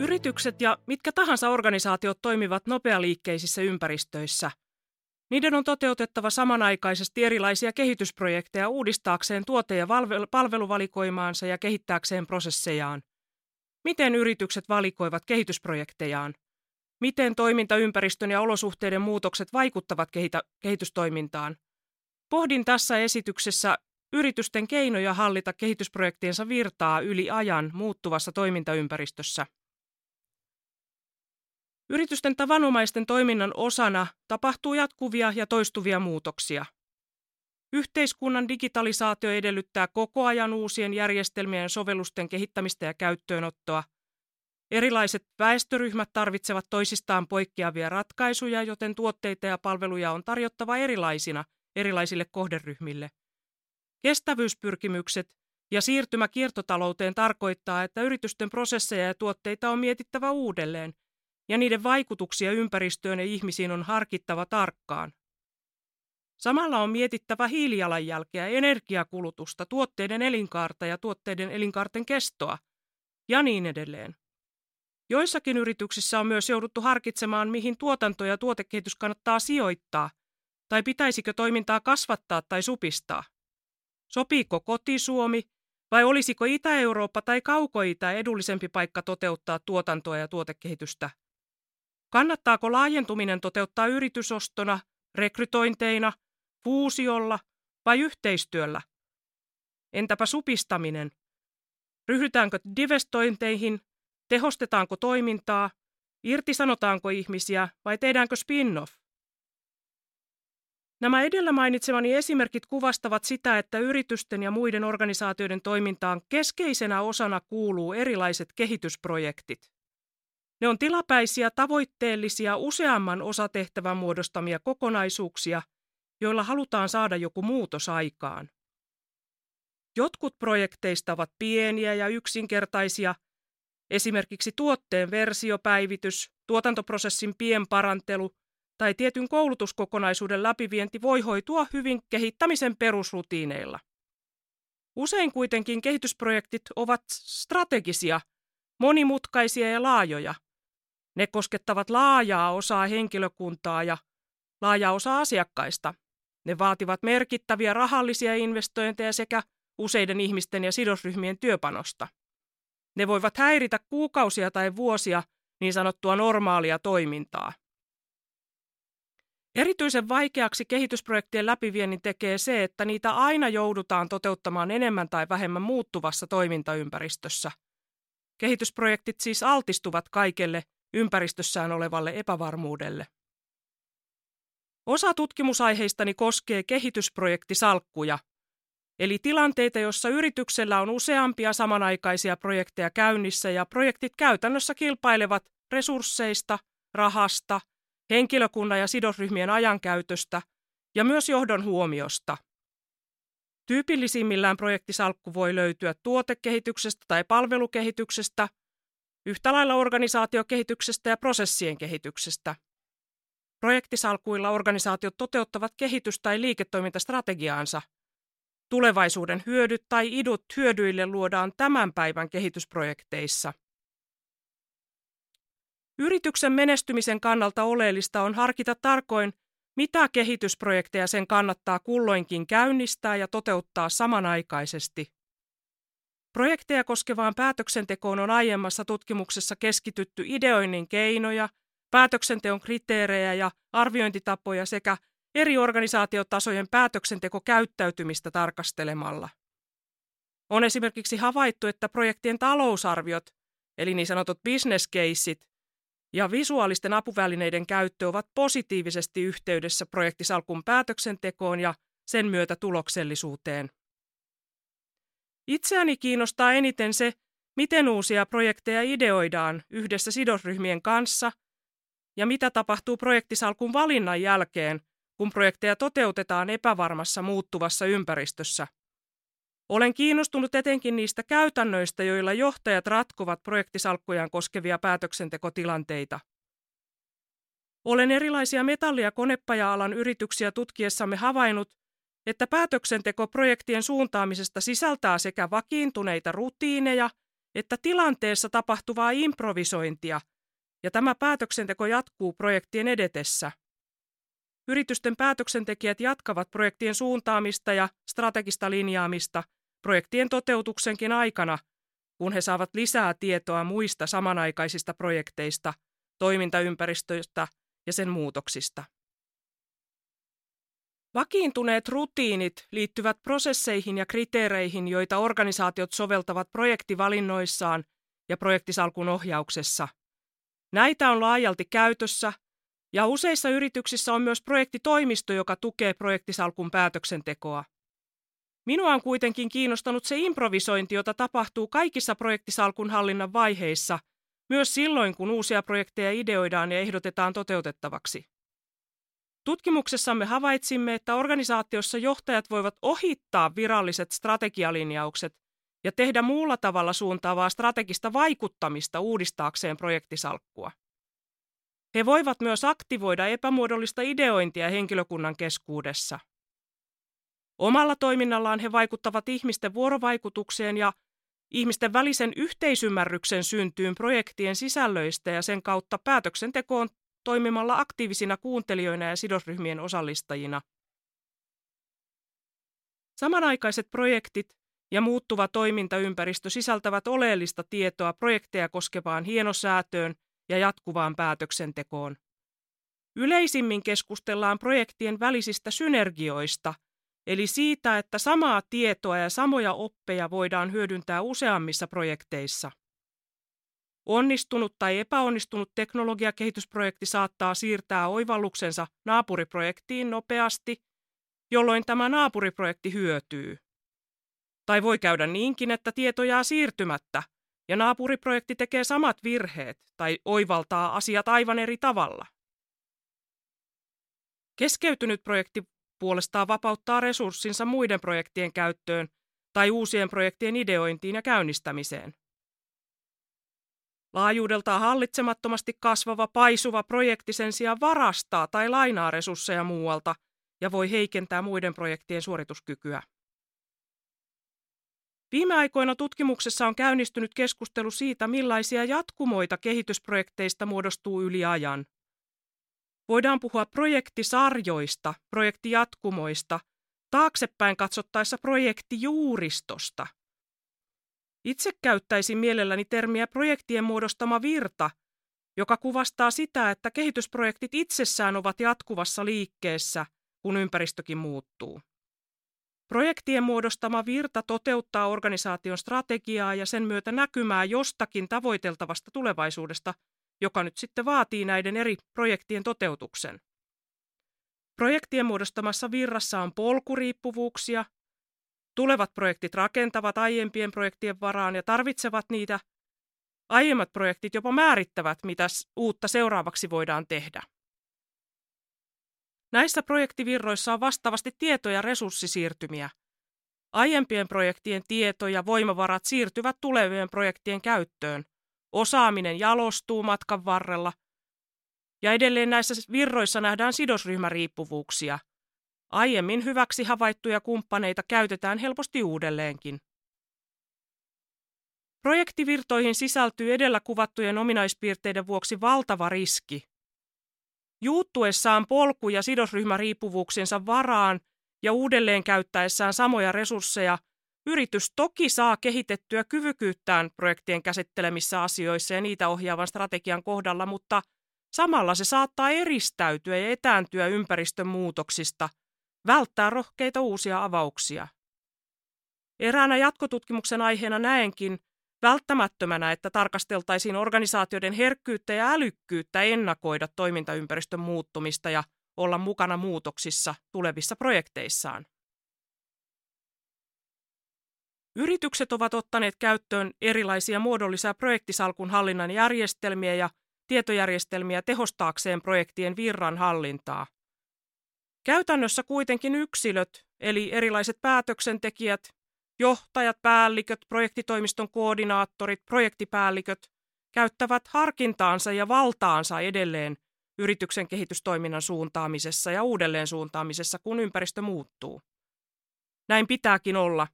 Yritykset ja mitkä tahansa organisaatiot toimivat nopealiikkeisissä ympäristöissä. Niiden on toteutettava samanaikaisesti erilaisia kehitysprojekteja uudistaakseen tuote- ja palveluvalikoimaansa ja kehittääkseen prosessejaan. Miten yritykset valikoivat kehitysprojektejaan? Miten toimintaympäristön ja olosuhteiden muutokset vaikuttavat kehitä- kehitystoimintaan? Pohdin tässä esityksessä yritysten keinoja hallita kehitysprojektiensa virtaa yli ajan muuttuvassa toimintaympäristössä. Yritysten tavanomaisten toiminnan osana tapahtuu jatkuvia ja toistuvia muutoksia. Yhteiskunnan digitalisaatio edellyttää koko ajan uusien järjestelmien ja sovellusten kehittämistä ja käyttöönottoa. Erilaiset väestöryhmät tarvitsevat toisistaan poikkeavia ratkaisuja, joten tuotteita ja palveluja on tarjottava erilaisina erilaisille kohderyhmille. Kestävyyspyrkimykset ja siirtymä kiertotalouteen tarkoittaa, että yritysten prosesseja ja tuotteita on mietittävä uudelleen – ja niiden vaikutuksia ympäristöön ja ihmisiin on harkittava tarkkaan. Samalla on mietittävä hiilijalanjälkeä, energiakulutusta, tuotteiden elinkaarta ja tuotteiden elinkaarten kestoa ja niin edelleen. Joissakin yrityksissä on myös jouduttu harkitsemaan, mihin tuotanto ja tuotekehitys kannattaa sijoittaa, tai pitäisikö toimintaa kasvattaa tai supistaa. Sopiiko kotisuomi, vai olisiko Itä-Eurooppa tai Kauko-Itä edullisempi paikka toteuttaa tuotantoa ja tuotekehitystä? Kannattaako laajentuminen toteuttaa yritysostona, rekrytointeina, fuusiolla vai yhteistyöllä? Entäpä supistaminen? Ryhdytäänkö divestointeihin, tehostetaanko toimintaa, irtisanotaanko ihmisiä vai tehdäänkö spin-off? Nämä edellä mainitsemani esimerkit kuvastavat sitä, että yritysten ja muiden organisaatioiden toimintaan keskeisenä osana kuuluu erilaiset kehitysprojektit. Ne on tilapäisiä, tavoitteellisia, useamman osatehtävän muodostamia kokonaisuuksia, joilla halutaan saada joku muutos aikaan. Jotkut projekteista ovat pieniä ja yksinkertaisia, esimerkiksi tuotteen versiopäivitys, tuotantoprosessin pienparantelu tai tietyn koulutuskokonaisuuden läpivienti voi hoitua hyvin kehittämisen perusrutiineilla. Usein kuitenkin kehitysprojektit ovat strategisia, monimutkaisia ja laajoja – ne koskettavat laajaa osaa henkilökuntaa ja laajaa osaa asiakkaista. Ne vaativat merkittäviä rahallisia investointeja sekä useiden ihmisten ja sidosryhmien työpanosta. Ne voivat häiritä kuukausia tai vuosia niin sanottua normaalia toimintaa. Erityisen vaikeaksi kehitysprojektien läpiviennin tekee se, että niitä aina joudutaan toteuttamaan enemmän tai vähemmän muuttuvassa toimintaympäristössä. Kehitysprojektit siis altistuvat kaikelle ympäristössään olevalle epävarmuudelle. Osa tutkimusaiheistani koskee kehitysprojektisalkkuja, eli tilanteita, joissa yrityksellä on useampia samanaikaisia projekteja käynnissä ja projektit käytännössä kilpailevat resursseista, rahasta, henkilökunnan ja sidosryhmien ajankäytöstä ja myös johdon huomiosta. Tyypillisimmillään projektisalkku voi löytyä tuotekehityksestä tai palvelukehityksestä – Yhtä lailla organisaatiokehityksestä ja prosessien kehityksestä. Projektisalkuilla organisaatiot toteuttavat kehitys- tai liiketoimintastrategiaansa. Tulevaisuuden hyödyt tai idut hyödyille luodaan tämän päivän kehitysprojekteissa. Yrityksen menestymisen kannalta oleellista on harkita tarkoin, mitä kehitysprojekteja sen kannattaa kulloinkin käynnistää ja toteuttaa samanaikaisesti. Projekteja koskevaan päätöksentekoon on aiemmassa tutkimuksessa keskitytty ideoinnin keinoja, päätöksenteon kriteerejä ja arviointitapoja sekä eri organisaatiotasojen päätöksentekokäyttäytymistä tarkastelemalla. On esimerkiksi havaittu, että projektien talousarviot, eli niin sanotut business caseit, ja visuaalisten apuvälineiden käyttö ovat positiivisesti yhteydessä projektisalkun päätöksentekoon ja sen myötä tuloksellisuuteen. Itseäni kiinnostaa eniten se, miten uusia projekteja ideoidaan yhdessä sidosryhmien kanssa ja mitä tapahtuu projektisalkun valinnan jälkeen, kun projekteja toteutetaan epävarmassa muuttuvassa ympäristössä. Olen kiinnostunut etenkin niistä käytännöistä, joilla johtajat ratkovat projektisalkkujaan koskevia päätöksentekotilanteita. Olen erilaisia metalli- ja konepaja-alan yrityksiä tutkiessamme havainnut, että päätöksenteko projektien suuntaamisesta sisältää sekä vakiintuneita rutiineja että tilanteessa tapahtuvaa improvisointia ja tämä päätöksenteko jatkuu projektien edetessä. Yritysten päätöksentekijät jatkavat projektien suuntaamista ja strategista linjaamista projektien toteutuksenkin aikana, kun he saavat lisää tietoa muista samanaikaisista projekteista, toimintaympäristöistä ja sen muutoksista. Vakiintuneet rutiinit liittyvät prosesseihin ja kriteereihin, joita organisaatiot soveltavat projektivalinnoissaan ja projektisalkun ohjauksessa. Näitä on laajalti käytössä, ja useissa yrityksissä on myös projektitoimisto, joka tukee projektisalkun päätöksentekoa. Minua on kuitenkin kiinnostanut se improvisointi, jota tapahtuu kaikissa projektisalkun hallinnan vaiheissa, myös silloin, kun uusia projekteja ideoidaan ja ehdotetaan toteutettavaksi. Tutkimuksessamme havaitsimme, että organisaatiossa johtajat voivat ohittaa viralliset strategialinjaukset ja tehdä muulla tavalla suuntaavaa strategista vaikuttamista uudistaakseen projektisalkkua. He voivat myös aktivoida epämuodollista ideointia henkilökunnan keskuudessa. Omalla toiminnallaan he vaikuttavat ihmisten vuorovaikutukseen ja ihmisten välisen yhteisymmärryksen syntyyn projektien sisällöistä ja sen kautta päätöksentekoon toimimalla aktiivisina kuuntelijoina ja sidosryhmien osallistajina. Samanaikaiset projektit ja muuttuva toimintaympäristö sisältävät oleellista tietoa projekteja koskevaan hienosäätöön ja jatkuvaan päätöksentekoon. Yleisimmin keskustellaan projektien välisistä synergioista, eli siitä, että samaa tietoa ja samoja oppeja voidaan hyödyntää useammissa projekteissa. Onnistunut tai epäonnistunut teknologiakehitysprojekti saattaa siirtää oivalluksensa naapuriprojektiin nopeasti, jolloin tämä naapuriprojekti hyötyy. Tai voi käydä niinkin, että tieto jää siirtymättä ja naapuriprojekti tekee samat virheet tai oivaltaa asiat aivan eri tavalla. Keskeytynyt projekti puolestaan vapauttaa resurssinsa muiden projektien käyttöön tai uusien projektien ideointiin ja käynnistämiseen. Laajuudeltaan hallitsemattomasti kasvava paisuva projekti sen sijaan varastaa tai lainaa resursseja muualta ja voi heikentää muiden projektien suorituskykyä. Viime aikoina tutkimuksessa on käynnistynyt keskustelu siitä, millaisia jatkumoita kehitysprojekteista muodostuu yli ajan. Voidaan puhua projektisarjoista, projektijatkumoista, taaksepäin katsottaessa projektijuuristosta – itse käyttäisin mielelläni termiä projektien muodostama virta, joka kuvastaa sitä, että kehitysprojektit itsessään ovat jatkuvassa liikkeessä, kun ympäristökin muuttuu. Projektien muodostama virta toteuttaa organisaation strategiaa ja sen myötä näkymää jostakin tavoiteltavasta tulevaisuudesta, joka nyt sitten vaatii näiden eri projektien toteutuksen. Projektien muodostamassa virrassa on polkuriippuvuuksia, Tulevat projektit rakentavat aiempien projektien varaan ja tarvitsevat niitä. Aiemmat projektit jopa määrittävät, mitä uutta seuraavaksi voidaan tehdä. Näissä projektivirroissa on vastaavasti tieto- ja resurssisiirtymiä. Aiempien projektien tieto ja voimavarat siirtyvät tulevien projektien käyttöön. Osaaminen jalostuu matkan varrella. Ja edelleen näissä virroissa nähdään sidosryhmäriippuvuuksia – Aiemmin hyväksi havaittuja kumppaneita käytetään helposti uudelleenkin. Projektivirtoihin sisältyy edellä kuvattujen ominaispiirteiden vuoksi valtava riski. Juuttuessaan polku- ja sidosryhmäriippuvuuksensa varaan ja uudelleen käyttäessään samoja resursseja, yritys toki saa kehitettyä kyvykyyttään projektien käsittelemissä asioissa ja niitä ohjaavan strategian kohdalla, mutta samalla se saattaa eristäytyä ja etääntyä ympäristön muutoksista – välttää rohkeita uusia avauksia. Eräänä jatkotutkimuksen aiheena näenkin välttämättömänä, että tarkasteltaisiin organisaatioiden herkkyyttä ja älykkyyttä ennakoida toimintaympäristön muuttumista ja olla mukana muutoksissa tulevissa projekteissaan. Yritykset ovat ottaneet käyttöön erilaisia muodollisia projektisalkun hallinnan järjestelmiä ja tietojärjestelmiä tehostaakseen projektien virran hallintaa – Käytännössä kuitenkin yksilöt, eli erilaiset päätöksentekijät, johtajat, päälliköt, projektitoimiston koordinaattorit, projektipäälliköt, käyttävät harkintaansa ja valtaansa edelleen yrityksen kehitystoiminnan suuntaamisessa ja uudelleen suuntaamisessa, kun ympäristö muuttuu. Näin pitääkin olla.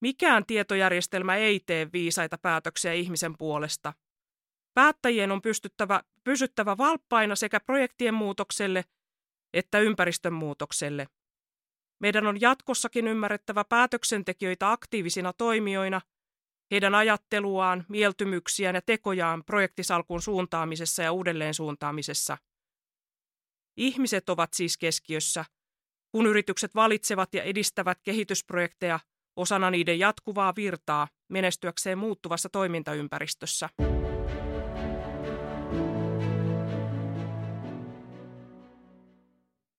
Mikään tietojärjestelmä ei tee viisaita päätöksiä ihmisen puolesta. Päättäjien on pystyttävä, pysyttävä valppaina sekä projektien muutokselle että ympäristön muutokselle. Meidän on jatkossakin ymmärrettävä päätöksentekijöitä aktiivisina toimijoina, heidän ajatteluaan, mieltymyksiään ja tekojaan projektisalkun suuntaamisessa ja uudelleen suuntaamisessa. Ihmiset ovat siis keskiössä, kun yritykset valitsevat ja edistävät kehitysprojekteja osana niiden jatkuvaa virtaa menestyäkseen muuttuvassa toimintaympäristössä.